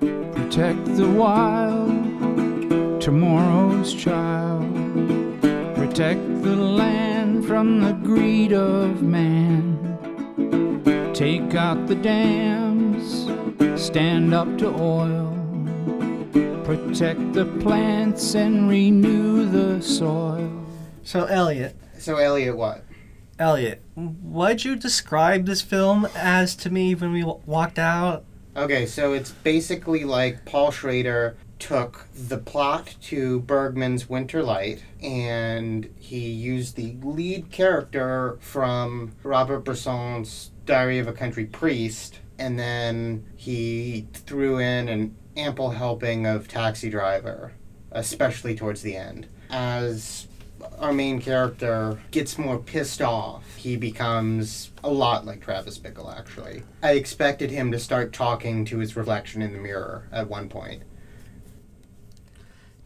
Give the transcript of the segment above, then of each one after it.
Protect the wild, tomorrow's child. Protect the land from the greed of man. Take out the dams, stand up to oil. Protect the plants and renew the soil. So, Elliot, So Elliot, what? Elliot, what'd you describe this film as to me when we w- walked out? Okay, so it's basically like Paul Schrader took the plot to Bergman's Winter Light and he used the lead character from Robert Bresson's Diary of a Country Priest and then he threw in an ample helping of Taxi Driver, especially towards the end. As our main character gets more pissed off, he becomes a lot like Travis Bickle, actually. I expected him to start talking to his reflection in the mirror at one point.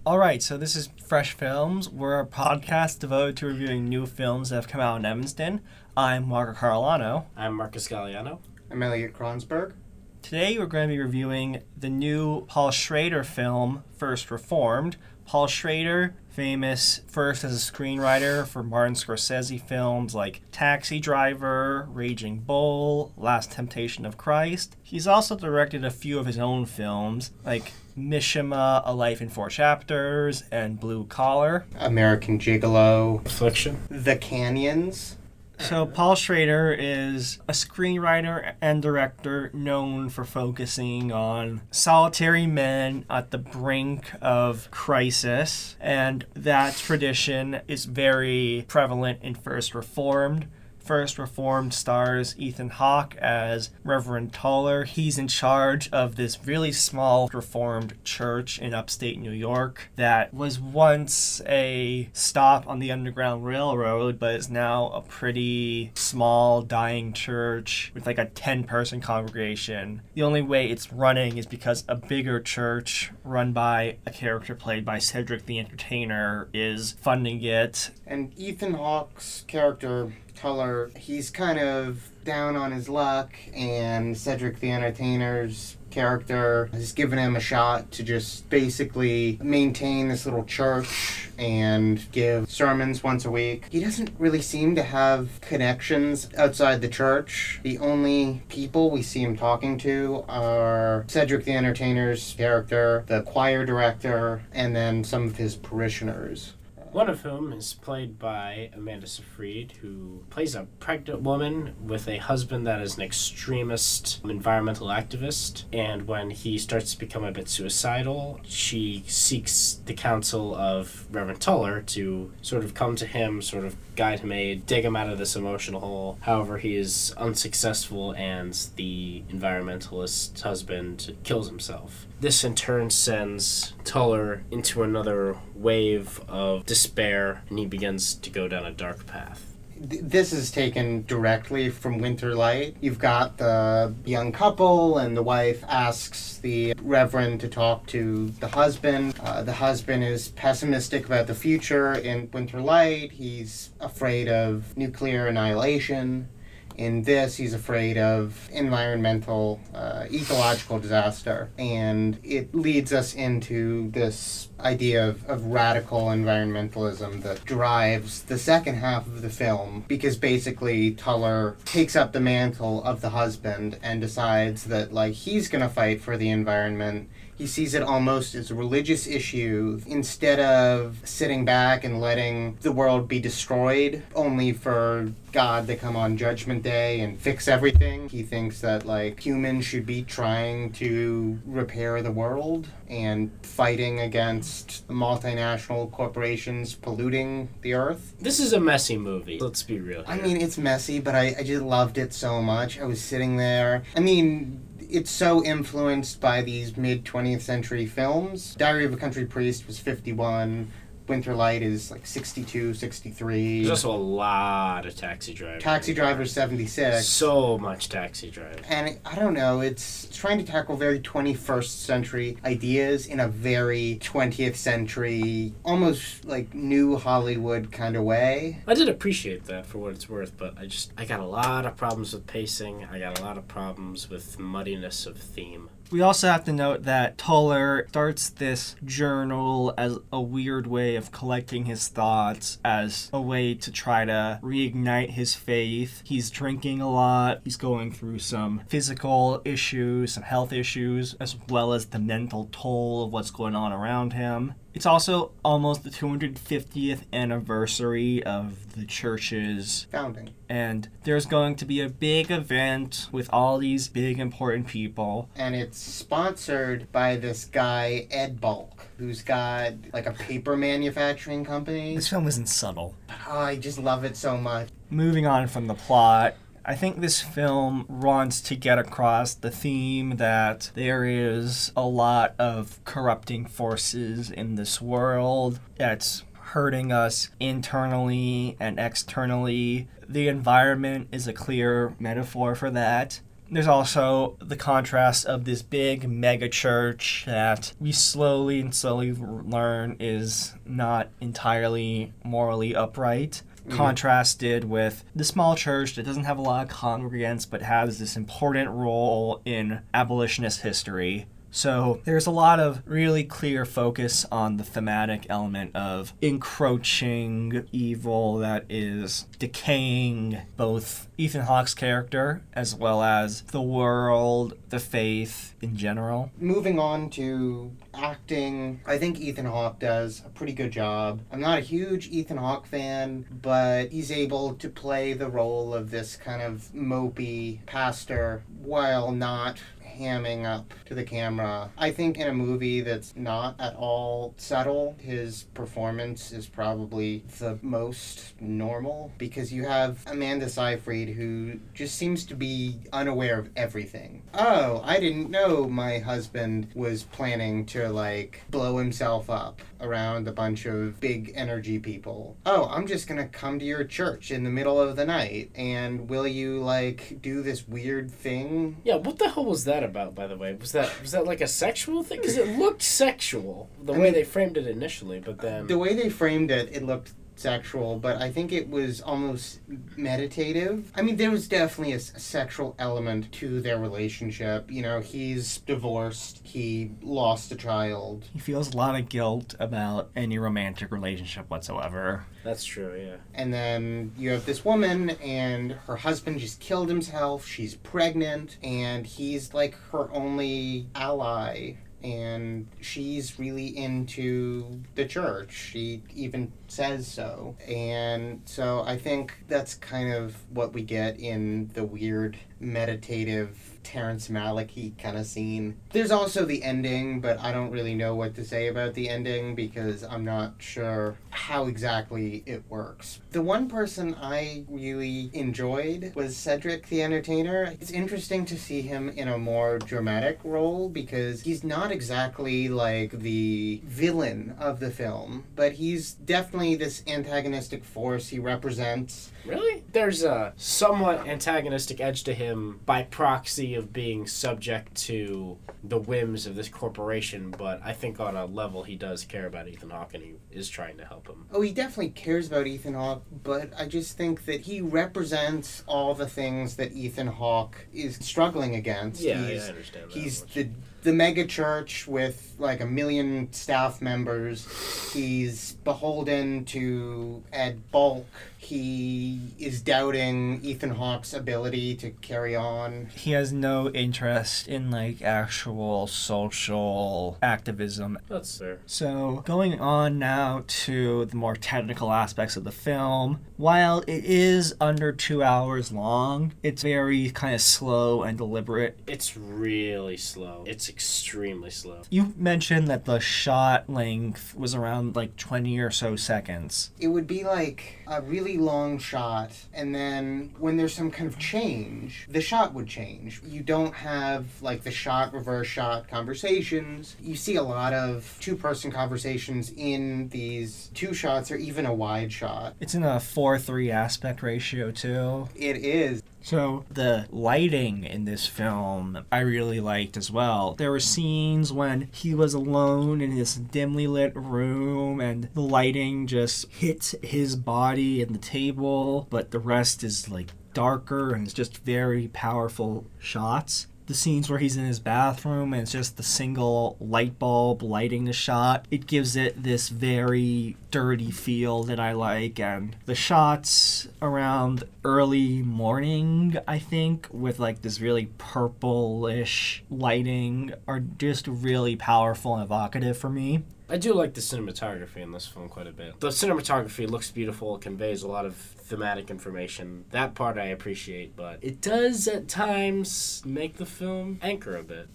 All right, so this is Fresh Films. We're a podcast devoted to reviewing new films that have come out in Evanston. I'm Marco Carolano. I'm Marcus Galliano. I'm Elliot Kronsberg. Today we're going to be reviewing the new Paul Schrader film, First Reformed. Paul Schrader, famous first as a screenwriter for Martin Scorsese films like Taxi Driver, Raging Bull, Last Temptation of Christ. He's also directed a few of his own films like Mishima, A Life in Four Chapters, and Blue Collar. American Gigolo. Affliction. The Canyons. So, Paul Schrader is a screenwriter and director known for focusing on solitary men at the brink of crisis, and that tradition is very prevalent in First Reformed. First Reformed stars Ethan Hawke as Reverend Toller. He's in charge of this really small Reformed church in upstate New York that was once a stop on the Underground Railroad, but is now a pretty small, dying church with like a 10 person congregation. The only way it's running is because a bigger church run by a character played by Cedric the Entertainer is funding it And Ethan Hawke's character, Toller, he's kind of down on his luck, and Cedric the Entertainer's character has given him a shot to just basically maintain this little church and give sermons once a week. He doesn't really seem to have connections outside the church. The only people we see him talking to are Cedric the Entertainer's character, the choir director, and then some of his parishioners. One of whom is played by Amanda Seyfried, who plays a pregnant woman with a husband that is an extremist environmental activist. And when he starts to become a bit suicidal, she seeks the counsel of Reverend Toller to sort of come to him, sort of guide him aid, dig him out of this emotional hole. However, he is unsuccessful, and the environmentalist husband kills himself. This in turn sends Toller into another wave of despair, and he begins to go down a dark path. this is taken directly from Winter Light. You've got the young couple, and the wife asks the Reverend to talk to the husband. Uh, the husband is pessimistic about the future in Winter Light. He's afraid of nuclear annihilation. In this, he's afraid of environmental, uh, ecological disaster. And it leads us into this idea of, of radical environmentalism that drives the second half of the film because basically Toller takes up the mantle of the husband and decides that, like, he's gonna fight for the environment he sees it almost as a religious issue instead of sitting back and letting the world be destroyed only for God to come on Judgment Day and fix everything. He thinks that like humans should be trying to repair the world and fighting against multinational corporations polluting the earth. This is a messy movie. Let's be real. I mean, it's messy, but I, I just loved it so much. I was sitting there. I mean, it's so influenced by these mid 20th century films. Diary of a Country Priest was 51. Winter Light is like 62, 63. There's also a lot of Taxi drivers. Taxi Driver 76. So much Taxi Driver. and I don't know, it's trying to tackle very 21st century ideas in a very 20th century, almost like new Hollywood kind of way. I did appreciate that for what it's worth, but I just I got a lot of problems with pacing. I got a lot of problems with muddiness of theme. We also have to note that Toller starts this journal as a weird way of collecting his thoughts, as a way to try to reignite his faith. He's drinking a lot, he's going through some physical issues, some health issues, as well as the mental toll of what's going on around him. It's also almost the 250th anniversary of the church's Founding. and there's going to be a big event with all these big important people. And it's sponsored by this guy, Ed Balq, who's got like a paper manufacturing company. This film isn't subtle. Oh, I just love it so much. Moving on from the plot, I think this film wants to get across the theme that there is a lot of corrupting forces in this world that's hurting us internally and externally. The environment is a clear metaphor for that. There's also the contrast of this big mega church that we slowly and slowly learn is not entirely morally upright Mm-hmm. contrasted with the small church that doesn't have a lot of congregants but has this important role in abolitionist history. So there's a lot of really clear focus on the thematic element of encroaching evil that is decaying both Ethan Hawke's character as well as the world, the faith in general. Moving on to acting, I think Ethan Hawke does a pretty good job. I'm not a huge Ethan Hawke fan, but he's able to play the role of this kind of mopey pastor while not hamming up to the camera. I think in a movie that's not at all subtle, his performance is probably the most normal because you have Amanda Seyfried who just seems to be unaware of everything. Oh, I didn't know my husband was planning to like blow himself up around a bunch of big energy people. Oh, I'm just gonna come to your church in the middle of the night and will you like do this weird thing? Yeah, what the hell was that about, by the way? Was that was that like a sexual thing? Because it looked sexual the I way mean- they framed it initially, but then The way they framed it, it looked sexual, but I think it was almost meditative. I mean, there was definitely a, s- sexual element to their relationship. You know, he's divorced, he lost a child. He feels a lot of guilt about any romantic relationship whatsoever. that's true. Yeah. And then you have this woman, and her husband just killed himself. She's pregnant, and he's like her only ally. And she's really into the church. She even says so. And so I think that's kind of what we get in the weird meditative Terrence Malick kind of scene. There's also the ending, but I don't really know what to say about the ending because I'm not sure how exactly it works. The one person I really enjoyed was Cedric the Entertainer. It's interesting to see him in a more dramatic role because he's not exactly like the villain of the film, but he's definitely this antagonistic force he represents. Really? There's a somewhat antagonistic edge to him by proxy of being subject to the whims of this corporation, but I think on a level he does care about Ethan Hawke and he is trying to help him. Oh, he definitely cares about Ethan Hawke, but I just think that he represents all the things that Ethan Hawke is struggling against. Yeah, he's, yeah, I understand that. he's much. the the mega church with like a million staff members. He's beholden to Ed Balq. He is doubting Ethan Hawke's ability to carry on. He has no interest in like actual social activism. That's fair. So, going on now to the more technical aspects of the film, while it is under two hours long, it's very kind of slow and deliberate. It's really slow. It's extremely slow. You mentioned that the shot length was around like 20 or so seconds. It would be like a really long shot, and then when there's some kind of change, the shot would change. You don't have like the shot, reverse shot conversations. You see a lot of two person conversations in these two shots or even a wide shot. It's in a 4 3 aspect ratio, too. It is. So the lighting in this film I really liked as well. There were scenes when he was alone in this dimly lit room and the lighting just hits his body and the table, but the rest is like darker and it's just very powerful shots. The scenes where he's in his bathroom and it's just the single light bulb lighting the shot. It gives it this very dirty feel that I like. And the shots around early morning, I think, with like this really purplish lighting are just really powerful and evocative for me. I do like the cinematography in this film quite a bit. The cinematography looks beautiful, conveys a lot of thematic information. That part I appreciate, but it does at times make the film anchor a bit.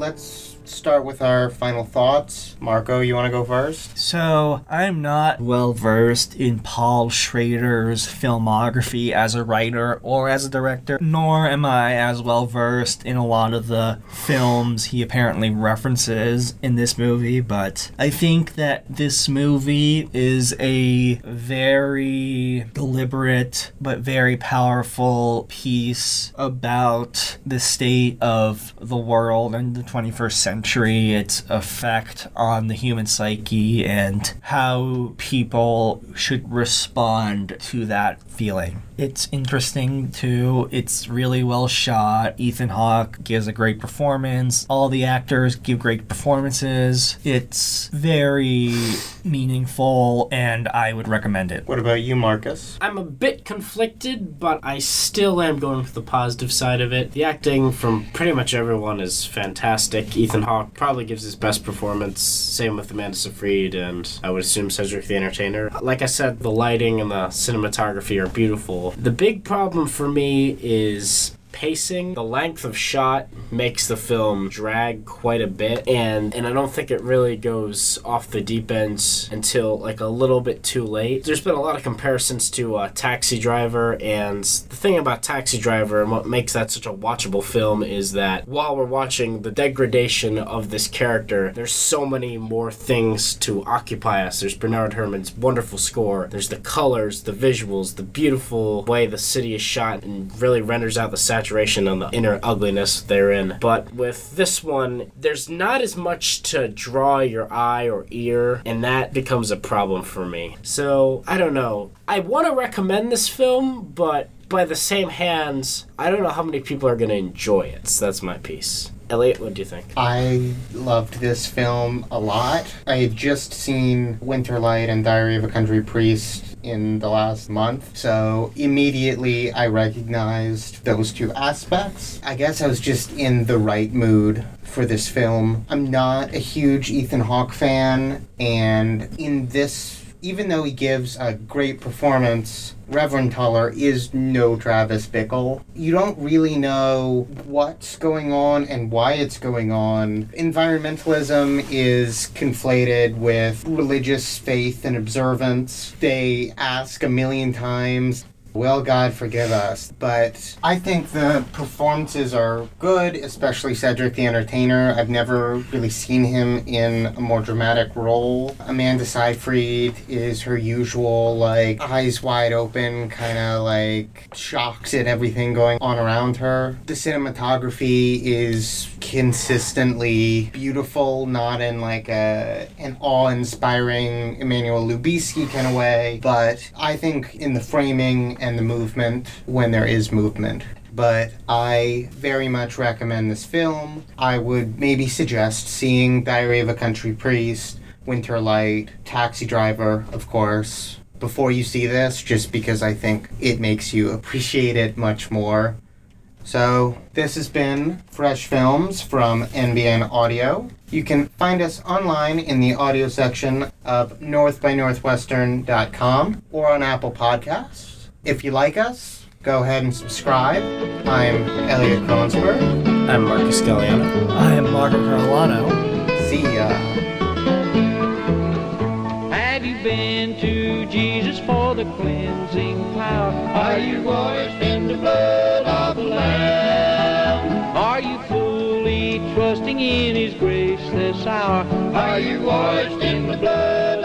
Let's start with our final thoughts. Marco, you want to go first? So, I'm not well versed in Paul Schrader's filmography as a writer or as a director, nor am I as well versed in a lot of the films he apparently references in this movie. But I think that this movie is a very deliberate but very powerful piece about the state of the world in the 21st century, its effect on the human psyche, and how people should respond to that feeling. It's interesting too. It's really well shot. Ethan Hawke gives a great performance. All the actors give great performances. It's very meaningful, and I would recommend it. What about you, Marcus? I'm a bit conflicted, but I still am going with the positive side of it. The acting from pretty much everyone is fantastic. Ethan Hawke probably gives his best performance. Same with Amanda Seyfried and I would assume Cedric the Entertainer. Like I said, the lighting and the cinematography are beautiful. The big problem for me is pacing the length of shot makes the film drag quite a bit and and I don't think it really goes off the deep end until like a little bit too late. There's been a lot of comparisons to uh, Taxi Driver and the thing about Taxi Driver and what makes that such a watchable film is that while we're watching the degradation of this character there's so many more things to occupy us. There's Bernard Herrmann's wonderful score. There's the colors the visuals the beautiful way the city is shot and really renders out the saturation and the inner ugliness therein. But with this one, there's not as much to draw your eye or ear, and that becomes a problem for me. So, I don't know. I want to recommend this film, but by the same hands, I don't know how many people are going to enjoy it. So that's my piece. Elliot, what do you think? I loved this film a lot. I had just seen Winterlight and Diary of a Country Priest in the last month, so immediately I recognized those two aspects. I guess I was just in the right mood for this film. I'm not a huge Ethan Hawke fan, and in this even though he gives a great performance, Reverend Toller is no Travis Bickle. You don't really know what's going on and why it's going on. Environmentalism is conflated with religious faith and observance. They ask a million times, Will God forgive us? But I think the performances are good, especially Cedric the Entertainer. I've never really seen him in a more dramatic role. Amanda Seyfried is her usual, like, eyes wide open, kind of like shocked at everything going on around her. The cinematography is consistently beautiful, not in like a an awe-inspiring Emmanuel Lubezki kind of way, but I think in the framing and the movement when there is movement. But I very much recommend this film. I would maybe suggest seeing Diary of a Country Priest, Winter Light, Taxi Driver, of course, before you see this, just because I think it makes you appreciate it much more. So, this has been Fresh Films from NBN Audio. You can find us online in the audio section of northbynorthwestern.com or on Apple Podcasts. If you like us, go ahead and subscribe. I'm Elliot Kronsberg. I'm Marcus Galliano. I am Margaret Carolano. See ya. Have you been to Jesus for the cleansing power? Are you washed in the blood trusting in His grace this sour? Are you washed in the blood